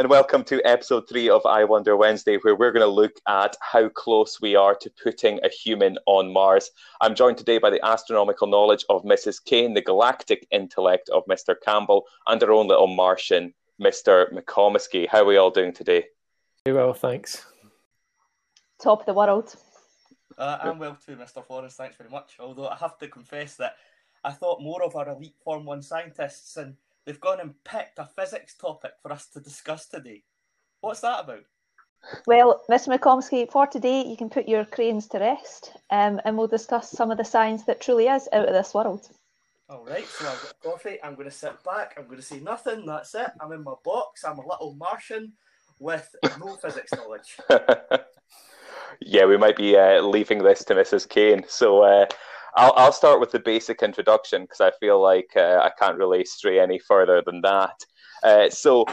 and welcome to episode three of I Wonder Wednesday, where we're going to look at how close we are to putting a human on Mars. I'm joined today by the astronomical knowledge of Mrs. Kane, the galactic intellect of Mr. Campbell, and our own little Martian, Mr. McComiskey. How are we all doing today? Very well, thanks. Top of the world. Uh, I'm well too, Mr. Florence. Thanks very much. Although I have to confess that I thought more of our elite Form 1 scientists and they've gone and picked a physics topic for us to discuss today. What's that about? Well, Miss McComsky, for today you can put your cranes to rest um, and we'll discuss some of the science that truly is out of this world. All right, so I've got coffee. I'm going to sit back. I'm going to say nothing. That's it. I'm in my box. I'm a little Martian with no physics knowledge. yeah, we might be uh, leaving this to Mrs. Kane. So uh, I'll, I'll start with the basic introduction because I feel like uh, I can't really stray any further than that. Uh, so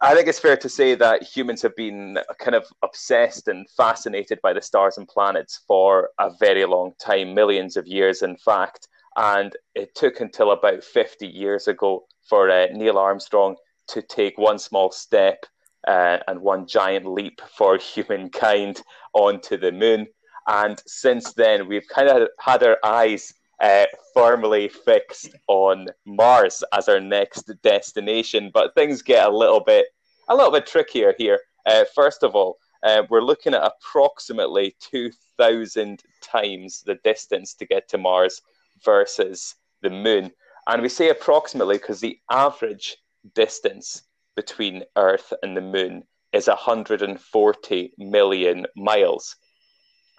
I think it's fair to say that humans have been kind of obsessed and fascinated by the stars and planets for a very long time, millions of years, in fact. And it took until about 50 years ago for uh, Neil Armstrong to take one small step uh, and one giant leap for humankind onto the moon. And since then, we've kind of had our eyes uh, firmly fixed on Mars as our next destination. But things get a little bit a little bit trickier here. Uh, first of all, uh, we're looking at approximately 2,000 times the distance to get to Mars versus the Moon. And we say approximately because the average distance between Earth and the Moon is 140 million miles.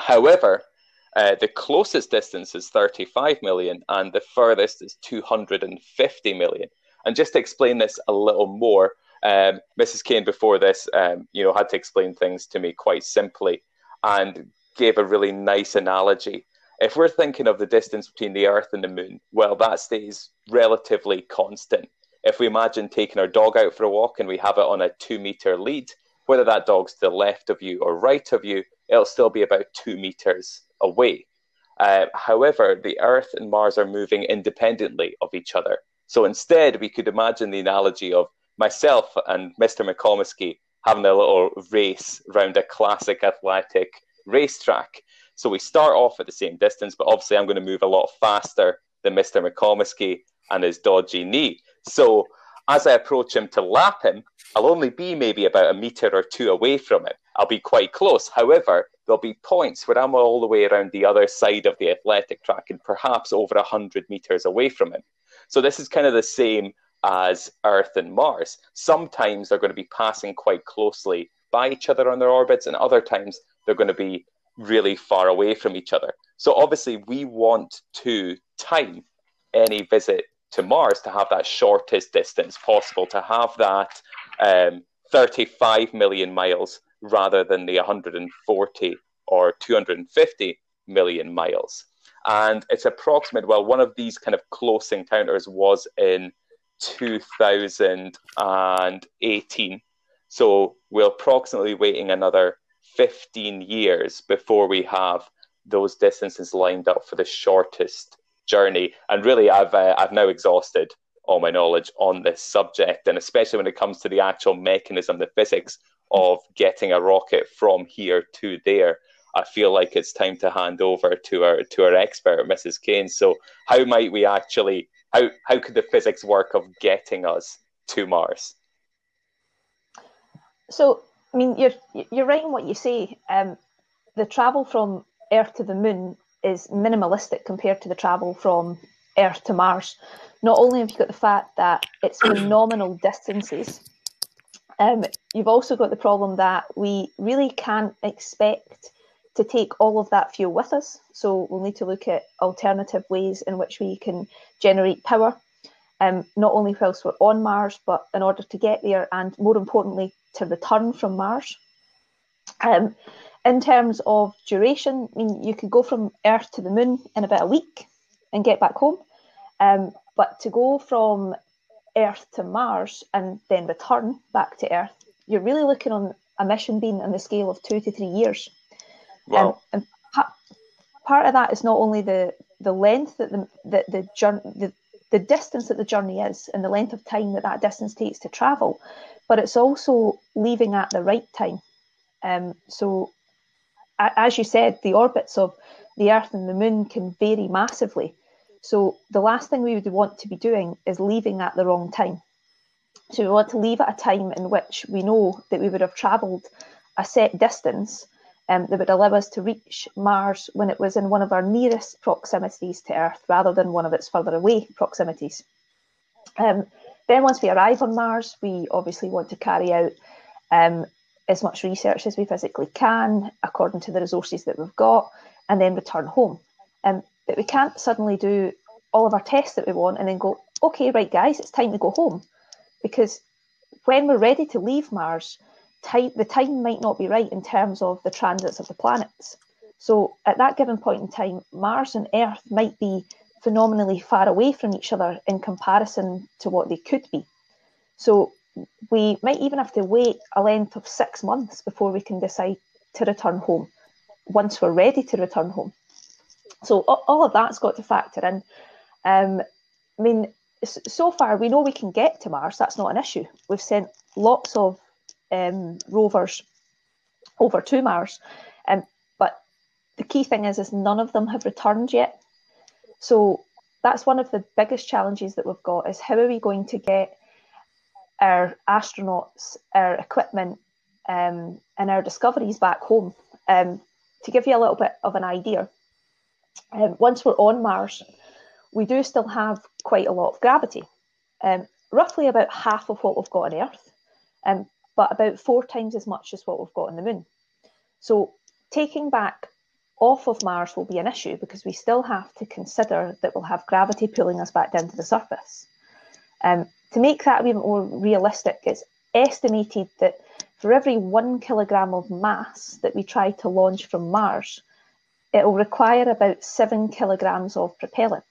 However, uh, the closest distance is 35 million, and the furthest is 250 million. And just to explain this a little more, um, Mrs. Kane before this, um, you know, had to explain things to me quite simply, and gave a really nice analogy. If we're thinking of the distance between the Earth and the Moon, well, that stays relatively constant. If we imagine taking our dog out for a walk and we have it on a two meter lead, whether that dog's to the left of you or right of you, it'll still be about two meters away. Uh, however, the Earth and Mars are moving independently of each other. So instead, we could imagine the analogy of myself and Mr. McComiskey having a little race around a classic athletic racetrack. So we start off at the same distance, but obviously I'm going to move a lot faster than Mr. McComiskey and his dodgy knee. So as I approach him to lap him, I'll only be maybe about a meter or two away from him. I'll be quite close. However, there'll be points where I'm all the way around the other side of the athletic track and perhaps over 100 meters away from him. So this is kind of the same as Earth and Mars. Sometimes they're going to be passing quite closely by each other on their orbits, and other times they're going to be really far away from each other. So obviously, we want to time any visit to Mars to have that shortest distance possible, to have that um, 35 million miles rather than the 140 or 250 million miles. And it's approximate, well, one of these kind of close encounters was in 2018. So we're approximately waiting another 15 years before we have those distances lined up for the shortest journey. And really, I've uh, I've now exhausted all my knowledge on this subject, and especially when it comes to the actual mechanism, the physics of getting a rocket from here to there. I feel like it's time to hand over to our to our expert, Mrs. Kane. So, how might we actually how how could the physics work of getting us to Mars? So, I mean, you're you're right in what you say. Um, the travel from Earth to the Moon is minimalistic compared to the travel from Earth to Mars. Not only have you got the fact that it's phenomenal distances, um, you've also got the problem that we really can't expect to take all of that fuel with us. So we'll need to look at alternative ways in which we can generate power, um, not only whilst we're on Mars, but in order to get there and more importantly, to return from Mars. Um, in terms of duration, I mean, you could go from Earth to the Moon in about a week and get back home. Um, but to go from Earth to Mars and then return back to Earth, you're really looking on a mission being on the scale of two to three years. Wow. Um, and pa- part of that is not only the the length that the the the, journey, the the distance that the journey is and the length of time that that distance takes to travel, but it's also leaving at the right time. Um, so, as you said, the orbits of the Earth and the Moon can vary massively. So, the last thing we would want to be doing is leaving at the wrong time. So, we want to leave at a time in which we know that we would have travelled a set distance um, that would allow us to reach Mars when it was in one of our nearest proximities to Earth rather than one of its further away proximities. Um, then, once we arrive on Mars, we obviously want to carry out um, as much research as we physically can according to the resources that we've got and then return home. Um, but we can't suddenly do all of our tests that we want and then go, okay, right, guys, it's time to go home. Because when we're ready to leave Mars, time, the time might not be right in terms of the transits of the planets. So at that given point in time, Mars and Earth might be phenomenally far away from each other in comparison to what they could be. So we might even have to wait a length of six months before we can decide to return home once we're ready to return home. So all of that's got to factor in. Um, I mean, so far we know we can get to Mars. That's not an issue. We've sent lots of um, rovers over to Mars, um, but the key thing is, is none of them have returned yet. So that's one of the biggest challenges that we've got: is how are we going to get our astronauts, our equipment, um, and our discoveries back home? Um, to give you a little bit of an idea, um, once we're on Mars, we do still have quite a lot of gravity, um, roughly about half of what we've got on Earth, um, but about four times as much as what we've got on the Moon. So taking back off of Mars will be an issue because we still have to consider that we'll have gravity pulling us back down to the surface. Um, to make that a bit more realistic, it's estimated that for every one kilogram of mass that we try to launch from Mars, it will require about seven kilograms of propellant.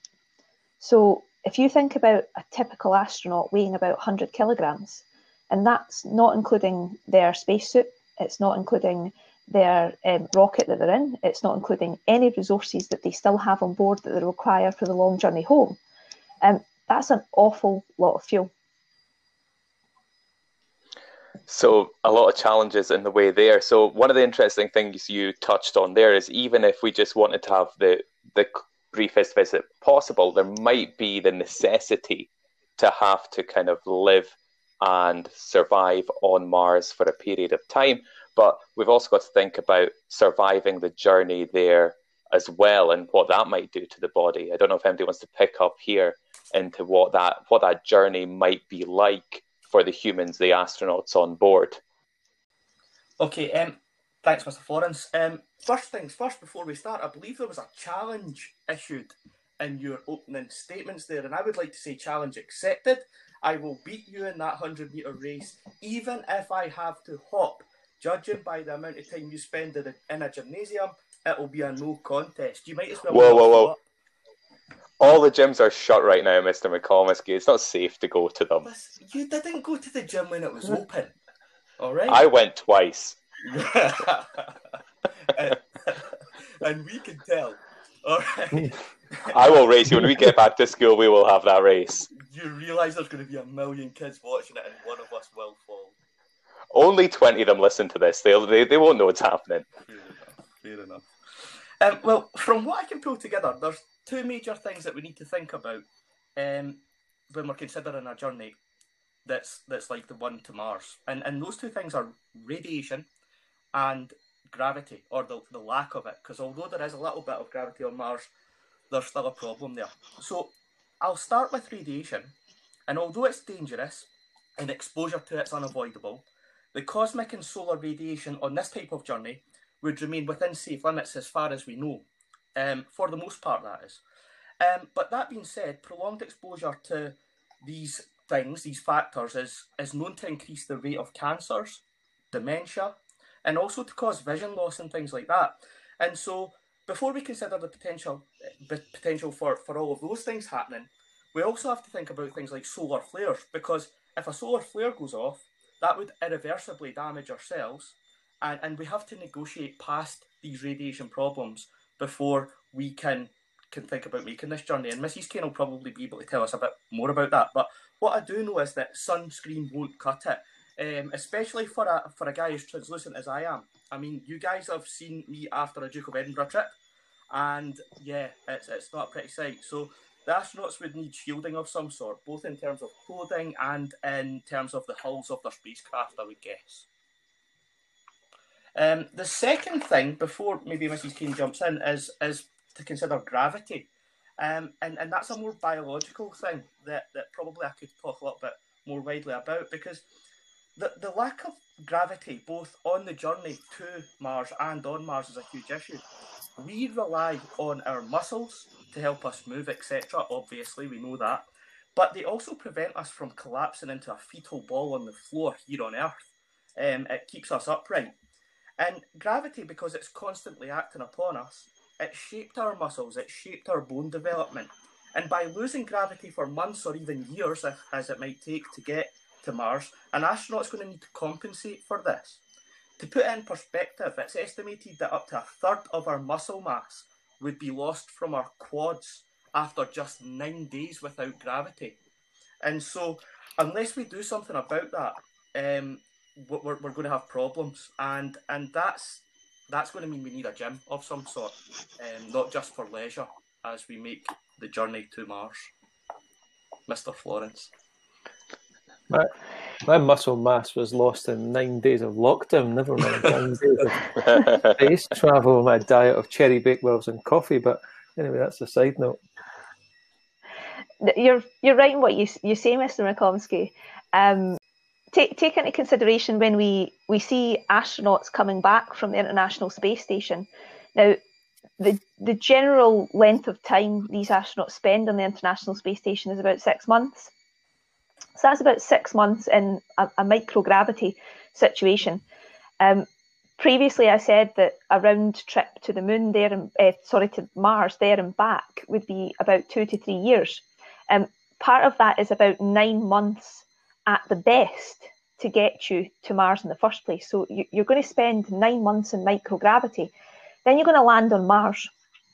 So if you think about a typical astronaut weighing about 100 kilograms, and that's not including their spacesuit, it's not including their um, rocket that they're in, it's not including any resources that they still have on board that they require for the long journey home. Um, that's an awful lot of fuel. So a lot of challenges in the way there. So one of the interesting things you touched on there is even if we just wanted to have the the briefest visit possible, there might be the necessity to have to kind of live and survive on Mars for a period of time. But we've also got to think about surviving the journey there as well and what that might do to the body. I don't know if anybody wants to pick up here into what that what that journey might be like for the humans, the astronauts on board. Okay, um, thanks, Mr. Florence. Um, first things first, before we start, I believe there was a challenge issued in your opening statements there, and I would like to say challenge accepted. I will beat you in that 100 metre race, even if I have to hop. Judging by the amount of time you spend in a gymnasium, it will be a no contest. You might as well. Whoa, whoa, whoa. All the gyms are shut right now, Mr. McComiskey. It's not safe to go to them. You didn't go to the gym when it was open. All right. I went twice. and, and, we can tell. All right. I will race you when we get back to school. We will have that race. You realise there's going to be a million kids watching it, and one of us will fall. Only twenty of them listen to this. They'll, they they won't know what's happening. Fair enough. Fair enough. Um, well, from what I can pull together, there's two major things that we need to think about um, when we're considering a journey that's that's like the one to Mars, and and those two things are radiation and gravity, or the, the lack of it. Because although there is a little bit of gravity on Mars, there's still a problem there. So I'll start with radiation, and although it's dangerous and exposure to it's unavoidable, the cosmic and solar radiation on this type of journey would remain within safe limits as far as we know. Um, for the most part, that is. Um, but that being said, prolonged exposure to these things, these factors, is, is known to increase the rate of cancers, dementia, and also to cause vision loss and things like that. And so, before we consider the potential potential for, for all of those things happening, we also have to think about things like solar flares, because if a solar flare goes off, that would irreversibly damage our cells, and, and we have to negotiate past these radiation problems before we can can think about making this journey. And Mrs. Kane will probably be able to tell us a bit more about that. But what I do know is that sunscreen won't cut it. Um, especially for a for a guy as translucent as I am. I mean, you guys have seen me after a Duke of Edinburgh trip, and yeah, it's it's not a pretty sight. So the astronauts would need shielding of some sort, both in terms of clothing and in terms of the hulls of their spacecraft, I would guess. Um, the second thing, before maybe Mrs. Kane jumps in, is is to consider gravity. Um, and, and that's a more biological thing that, that probably I could talk a little bit more widely about because the, the lack of gravity, both on the journey to Mars and on Mars, is a huge issue. We rely on our muscles to help us move, etc. Obviously, we know that. But they also prevent us from collapsing into a fetal ball on the floor here on Earth. Um, it keeps us upright. And gravity, because it's constantly acting upon us, it shaped our muscles, it shaped our bone development. And by losing gravity for months or even years, as it might take to get to Mars, an astronaut's going to need to compensate for this. To put it in perspective, it's estimated that up to a third of our muscle mass would be lost from our quads after just nine days without gravity. And so, unless we do something about that, um, we're, we're going to have problems. And and that's that's going to mean we need a gym of some sort, um, not just for leisure, as we make the journey to Mars. Mr. Florence. My, my muscle mass was lost in nine days of lockdown, never mind nine days of space travel, my diet of cherry bakewells and coffee. But anyway, that's a side note. You're you're right in what you you say, Mr. McComsky. Um, take take into consideration when we we see astronauts coming back from the International Space Station. Now, the the general length of time these astronauts spend on the International Space Station is about six months. So that's about six months in a, a microgravity situation. Um, previously, I said that a round trip to the moon there, and uh, sorry, to Mars there and back would be about two to three years. Um, part of that is about nine months at the best to get you to Mars in the first place. So you, you're going to spend nine months in microgravity. Then you're going to land on Mars,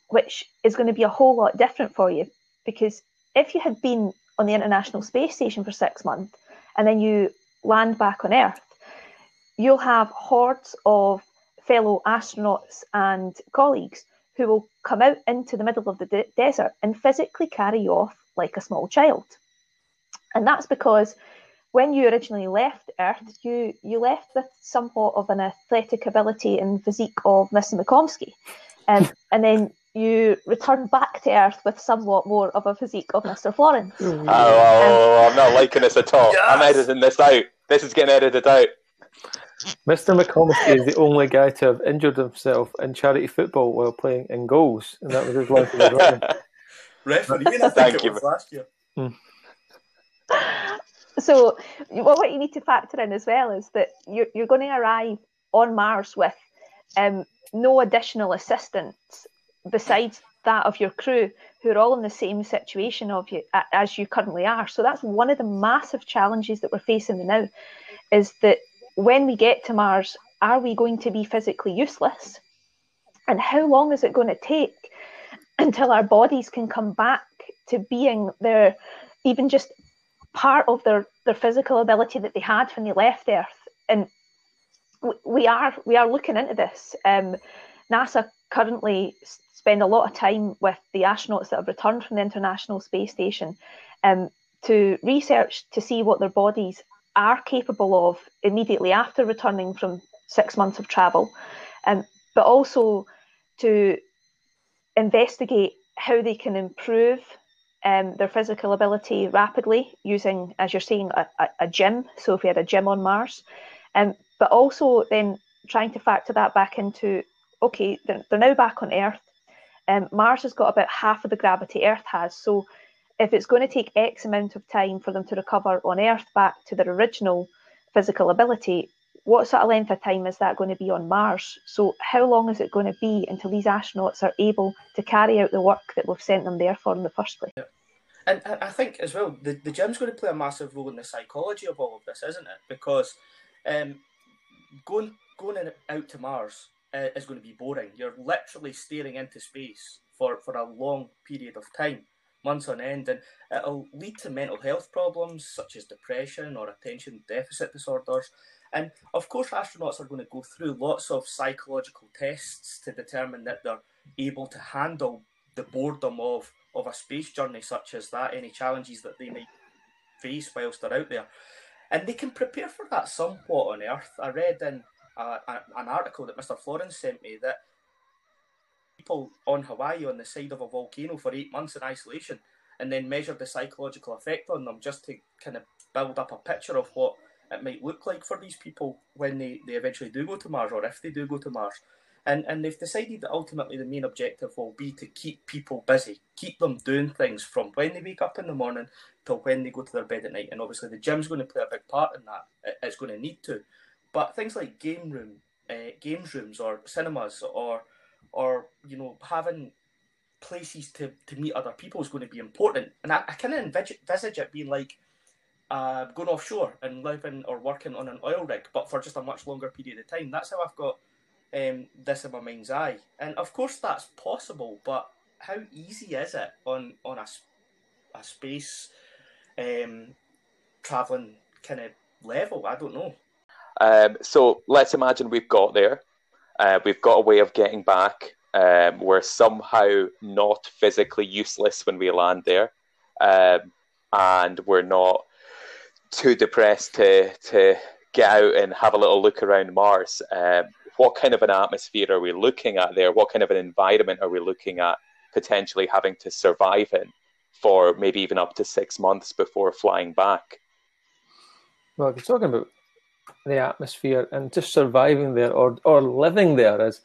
which is going to be a whole lot different for you because if you had been on the International Space Station for six months and then you land back on Earth, you'll have hordes of fellow astronauts and colleagues who will come out into the middle of the de- desert and physically carry you off like a small child. And that's because when you originally left Earth, you, you left with somewhat of an athletic ability and physique of Mr. McComsky. Um, and then you return back to Earth with somewhat more of a physique of Mr. Florence. Oh, oh, oh, I'm not liking this at all. Yes! I'm editing this out. This is getting edited out. Mr. McComsky is the only guy to have injured himself in charity football while playing in goals, and that was his life as a Referee, I think Thank it you. was last year. Hmm. So, what you need to factor in as well is that you're, you're going to arrive on Mars with um, no additional assistance besides that of your crew, who are all in the same situation of you as you currently are. So that's one of the massive challenges that we're facing now, is that when we get to Mars, are we going to be physically useless? And how long is it going to take until our bodies can come back to being their even just part of their, their physical ability that they had when they left Earth? And we are we are looking into this. Um, NASA currently spend a lot of time with the astronauts that have returned from the International Space Station um, to research to see what their bodies are capable of immediately after returning from six months of travel, um, but also to investigate how they can improve um, their physical ability rapidly using, as you're seeing, a, a, a, gym. So if we had a gym on Mars, um, but also then trying to factor that back into okay, they're, they're now back on Earth. Um, Mars has got about half of the gravity Earth has. So if it's going to take X amount of time for them to recover on Earth back to their original physical ability, what sort of length of time is that going to be on Mars? So how long is it going to be until these astronauts are able to carry out the work that we've sent them there for in the first place? Yeah. And I think as well, the, the gym's going to play a massive role in the psychology of all of this, isn't it? Because um, going going out to Mars uh, is going to be boring. You're literally staring into space for, for a long period of time, months on end, and it'll lead to mental health problems such as depression or attention deficit disorders. And of course, astronauts are going to go through lots of psychological tests to determine that they're able to handle the boredom of, of a space journey such as that, any challenges that they might face whilst they're out there. And they can prepare for that somewhat on Earth. I read in uh, an article that Mr. Florence sent me that people on Hawaii on the side of a volcano for eight months in isolation and then measured the psychological effect on them just to kind of build up a picture of what it might look like for these people when they, they eventually do go to Mars or if they do go to Mars. And, and they've decided that ultimately the main objective will be to keep people busy, keep them doing things from when they wake up in the morning till when they go to their bed at night. And obviously the gym's going to play a big part in that. It's going to need to. But things like game room, uh, games rooms or cinemas or or you know having places to, to meet other people is going to be important. And I, I kind of envisage it being like uh, going offshore and living or working on an oil rig, but for just a much longer period of time. That's how I've got um, this in my mind's eye. And of course, that's possible, but how easy is it on, on a, a space um, traveling kind of level? I don't know. Um, so let's imagine we've got there. Uh, we've got a way of getting back. Um, we're somehow not physically useless when we land there, um, and we're not too depressed to to get out and have a little look around Mars. Um, what kind of an atmosphere are we looking at there? What kind of an environment are we looking at potentially having to survive in for maybe even up to six months before flying back? Well, you're talking about the atmosphere and just surviving there or, or living there as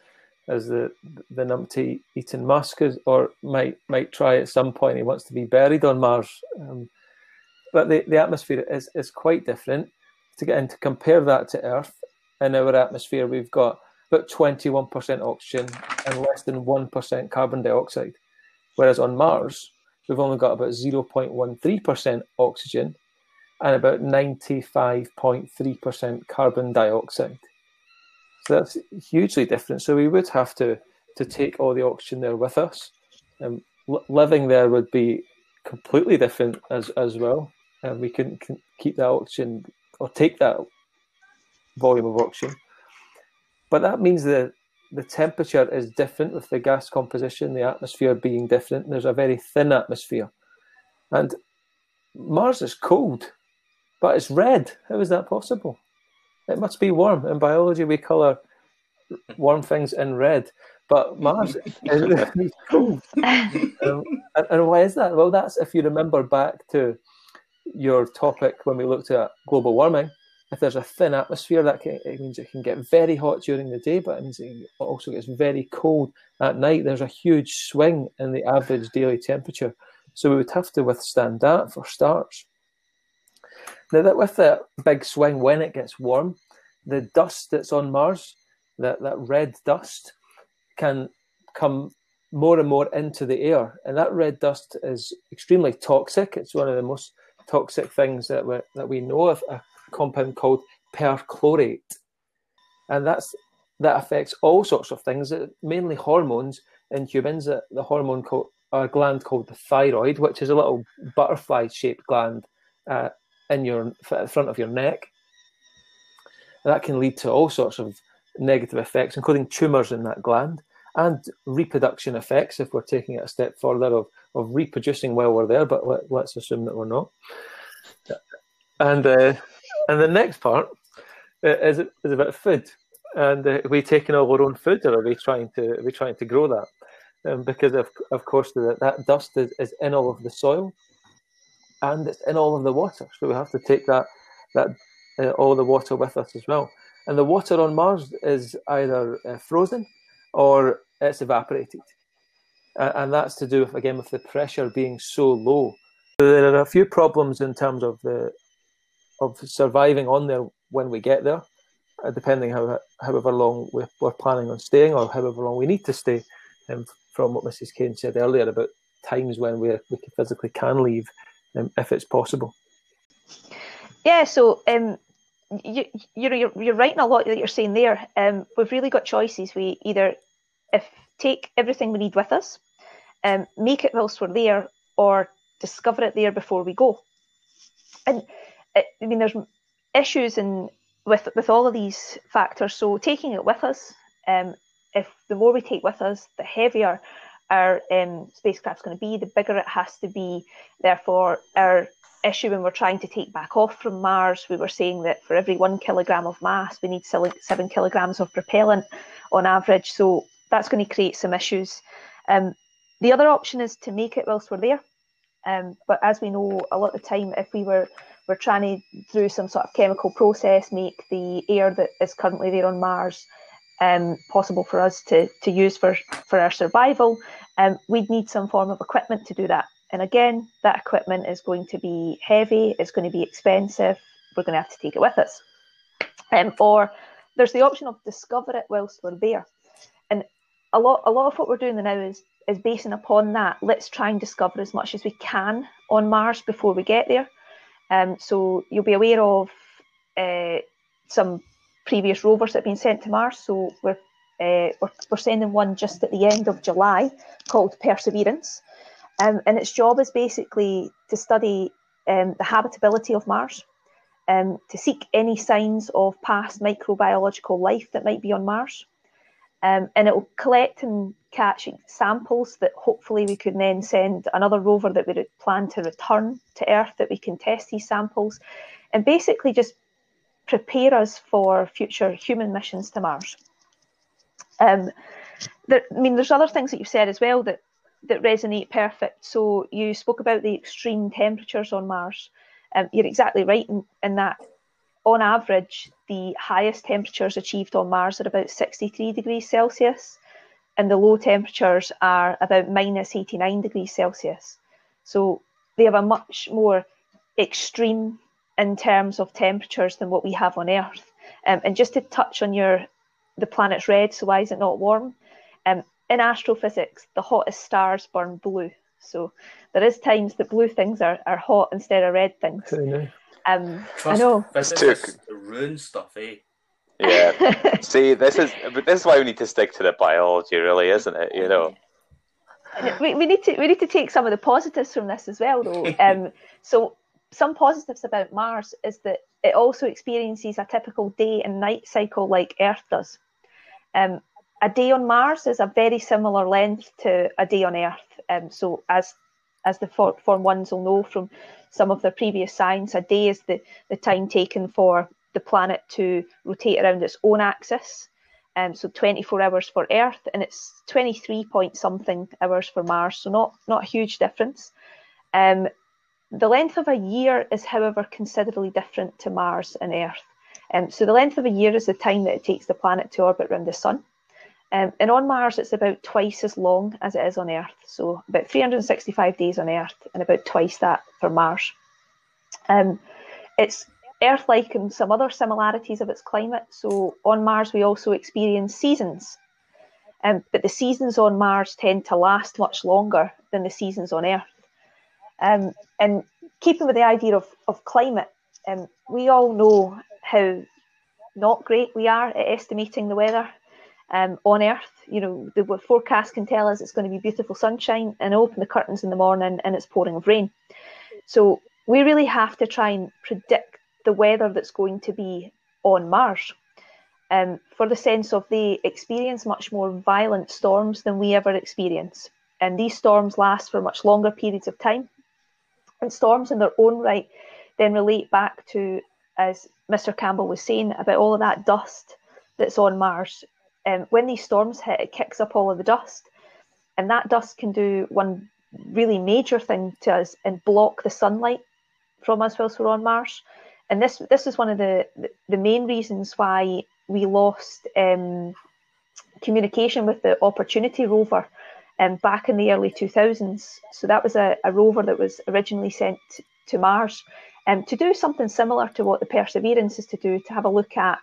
as the the numpty Elon Musk is, or might might try at some point. He wants to be buried on Mars. Um, but the, the atmosphere is, is quite different. To get into compare that to Earth, in our atmosphere, we've got about 21% oxygen and less than 1% carbon dioxide. Whereas on Mars, we've only got about 0.13% oxygen and about 95.3% carbon dioxide. So that's hugely different. So we would have to, to take all the oxygen there with us. Um, living there would be completely different as, as well and we couldn't keep that oxygen or take that volume of oxygen. But that means that the temperature is different with the gas composition, the atmosphere being different. There's a very thin atmosphere. And Mars is cold, but it's red. How is that possible? It must be warm. In biology, we colour warm things in red, but Mars is cold. Um, and, and why is that? Well, that's if you remember back to your topic when we looked at global warming, if there's a thin atmosphere, that can, it means it can get very hot during the day, but it means it also gets very cold at night. There's a huge swing in the average daily temperature, so we would have to withstand that for starts. Now, that with the big swing when it gets warm, the dust that's on Mars, that, that red dust, can come more and more into the air, and that red dust is extremely toxic. It's one of the most toxic things that we, that we know of a compound called perchlorate, and that's that affects all sorts of things, uh, mainly hormones in humans. Uh, the hormone called, a gland called the thyroid, which is a little butterfly-shaped gland uh, in your front of your neck. And that can lead to all sorts of negative effects, including tumours in that gland and reproduction effects if we're taking it a step further of, of reproducing while we're there, but let, us assume that we're not. And uh, and the next part uh, is is about food. And uh, are we taking all our own food, or are we trying to are we trying to grow that? Um, because of of course the, that dust is, is in all of the soil, and it's in all of the water. So we have to take that that uh, all the water with us as well. And the water on Mars is either uh, frozen or it's evaporated. and that's to do with, again, with the pressure being so low. There are a few problems in terms of the of surviving on there when we get there, uh, depending how however long we're, planning on staying or however long we need to stay. Um, from what Mrs. Kane said earlier about times when we we physically can leave, um, if it's possible. Yeah, so um, you, you're, you're, you're right in a lot that you're saying there. Um, we've really got choices. We either if take everything we need with us, um, make it whilst we're there, or discover it there before we go. And I mean, there's issues in with with all of these factors. So taking it with us, um, if the more we take with us, the heavier our um, spacecraft's going to be, the bigger it has to be. Therefore, our issue when we're trying to take back off from Mars, we were saying that for every one kilogram of mass, we need seven kilograms of propellant on average. So that's going to create some issues. Um, the other option is to make it whilst we're there. Um, but as we know, a lot of the time, if we were we're trying to through some sort of chemical process make the air that is currently there on Mars um, possible for us to, to use for, for our survival, um, we'd need some form of equipment to do that. And again, that equipment is going to be heavy, it's going to be expensive, we're going to have to take it with us. Um, or there's the option of discover it whilst we're there. A lot, a lot of what we're doing now is, is basing upon that. Let's try and discover as much as we can on Mars before we get there. Um, so you'll be aware of uh, some previous rovers that have been sent to Mars. So we're, uh, we're, we're, sending one just at the end of July called Perseverance. Um, and its job is basically to study um, the habitability of Mars, um, to seek any signs of past microbiological life that might be on Mars. Um, and it will collect and catch samples that hopefully we could then send another rover that we plan to return to Earth that we can test these samples and basically just prepare us for future human missions to Mars. Um, there, I mean, there's other things that you've said as well that that resonate perfect. So you spoke about the extreme temperatures on Mars. Um, you're exactly right in, in that. On average, the highest temperatures achieved on Mars are about 63 degrees Celsius, and the low temperatures are about minus 89 degrees Celsius. So they have a much more extreme in terms of temperatures than what we have on Earth. Um, and just to touch on your the planet's red, so why is it not warm? Um, in astrophysics, the hottest stars burn blue. So there is times that blue things are, are hot instead of red things. Um, I know. Physicists ruin stuff, eh? Yeah. See, this is but this is why we need to stick to the biology, really, isn't it? You know. We, we need to we need to take some of the positives from this as well, though. Um, so some positives about Mars is that it also experiences a typical day and night cycle like Earth does. Um, a day on Mars is a very similar length to a day on Earth. Um, so as as the Form Ones will know from some of their previous science, a day is the, the time taken for the planet to rotate around its own axis. Um, so 24 hours for Earth, and it's 23 point something hours for Mars. So not not a huge difference. Um, the length of a year is, however, considerably different to Mars and Earth. Um, so the length of a year is the time that it takes the planet to orbit around the Sun. Um, and on Mars, it's about twice as long as it is on Earth. So about 365 days on Earth and about twice that for Mars. Um, it's Earth-like in some other similarities of its climate. So on Mars, we also experience seasons. Um, but the seasons on Mars tend to last much longer than the seasons on Earth. Um, and keeping with the idea of, of climate, um, we all know how not great we are at estimating the weather um, on Earth. You know, the forecast can tell us it's going to be beautiful sunshine, and open the curtains in the morning and it's pouring of rain. So we really have to try and predict the weather that's going to be on Mars. Um, for the sense of they experience much more violent storms than we ever experience. And these storms last for much longer periods of time. And storms in their own right then relate back to, as Mr. Campbell was saying, about all of that dust that's on Mars. Um, when these storms hit, it kicks up all of the dust. And that dust can do one really major thing to us and block the sunlight from us whilst we're on Mars. And this this is one of the, the, main reasons why we lost um, communication with the Opportunity rover um, back in the early 2000s. So that was a, a rover that was originally sent to Mars um, to do something similar to what the Perseverance is to do, to have a look at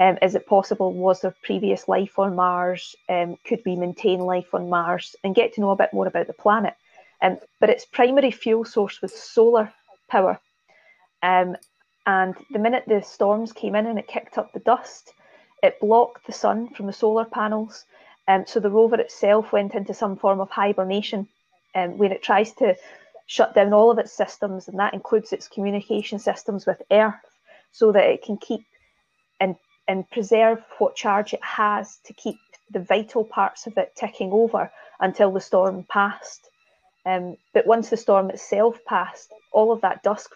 um, is it possible, was there previous life on Mars? Um, could we maintain life on Mars and get to know a bit more about the planet? Um, but its primary fuel source was solar power. Um, and the minute the storms came in and it kicked up the dust, it blocked the sun from the solar panels Um, so the rover itself went into some form of hibernation, um, where it tries to shut down all of its systems, and that includes its communication systems with Earth, so that it can keep and preserve what charge it has to keep the vital parts of it ticking over until the storm passed. Um, but once the storm itself passed, all of that dust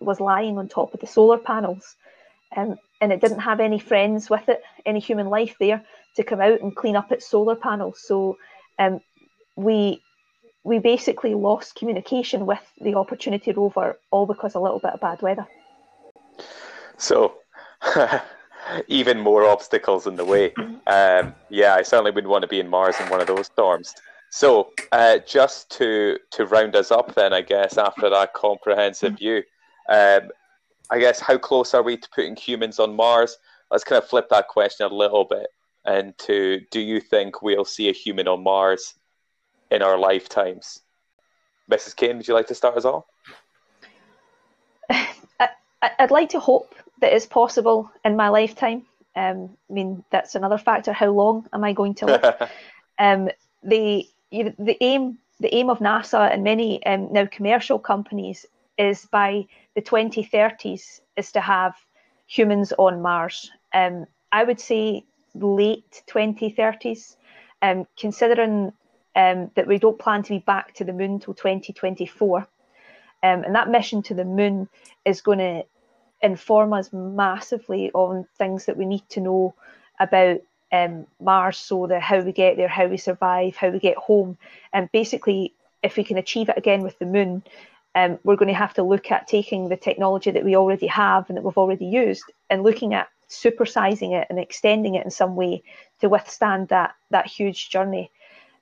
was lying on top of the solar panels, um, and it didn't have any friends with it, any human life there to come out and clean up its solar panels. So um, we we basically lost communication with the Opportunity rover, all because of a little bit of bad weather. So. even more obstacles in the way. Um, yeah, I certainly wouldn't want to be in Mars in one of those storms. So, uh, just to to round us up, then I guess after that comprehensive view, um, I guess how close are we to putting humans on Mars? Let's kind of flip that question a little bit and to Do you think we'll see a human on Mars in our lifetimes? Mrs. Kane, would you like to start us off? I'd like to hope that is possible in my lifetime. Um, I mean, that's another factor. How long am I going to live? um, the you the aim the aim of NASA and many um, now commercial companies is by the 2030s is to have humans on Mars. Um, I would say late 2030s, um, considering um, that we don't plan to be back to the moon till 2024. Um, and that mission to the moon is going to inform us massively on things that we need to know about um, Mars, so the how we get there, how we survive, how we get home, and basically, if we can achieve it again with the moon, um, we're going to have to look at taking the technology that we already have and that we've already used, and looking at supersizing it and extending it in some way to withstand that that huge journey.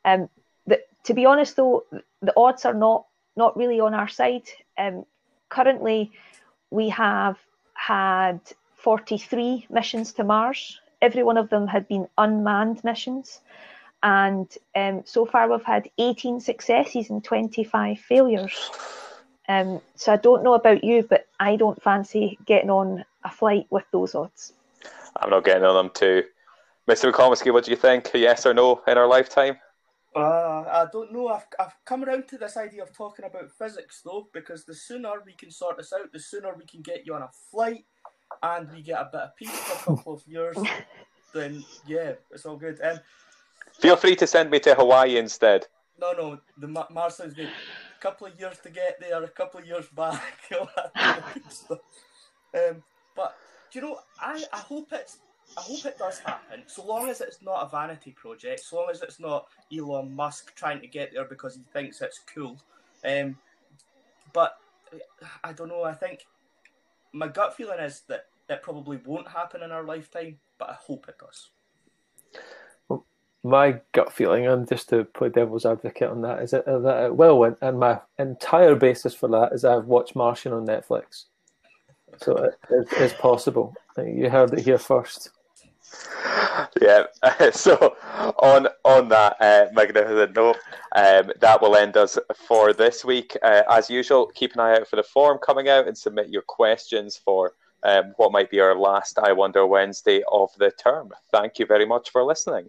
Um, the, to be honest, though, the odds are not not really on our side. Um, currently, we have had 43 missions to Mars. Every one of them had been unmanned missions. And um, so far, we've had 18 successes and 25 failures. Um, so I don't know about you, but I don't fancy getting on a flight with those odds. I'm not getting on them too. Mr. McComiskey, what do you think? Yes or no in our lifetime? Uh, I don't know. I've, I've come around to this idea of talking about physics though, because the sooner we can sort this out, the sooner we can get you on a flight and we get a bit of peace for a couple of years, then yeah, it's all good. Um, Feel free to send me to Hawaii instead. No, no, the Mars sounds good. A couple of years to get there, a couple of years back, all that. Um, but you know, I, I hope it's I hope it does happen, so long as it's not a vanity project, so long as it's not Elon Musk trying to get there because he thinks it's cool. Um, but I don't know. I think my gut feeling is that it probably won't happen in our lifetime, but I hope it does. My gut feeling, and just to play devil's advocate on that, is that, that it will, and my entire basis for that is I've watched Martian on Netflix. So it is possible. You heard it here first. Yeah. So on on that uh, magnificent note, um, that will end us for this week. Uh, as usual, keep an eye out for the form coming out and submit your questions for um, what might be our last I Wonder Wednesday of the term. Thank you very much for listening.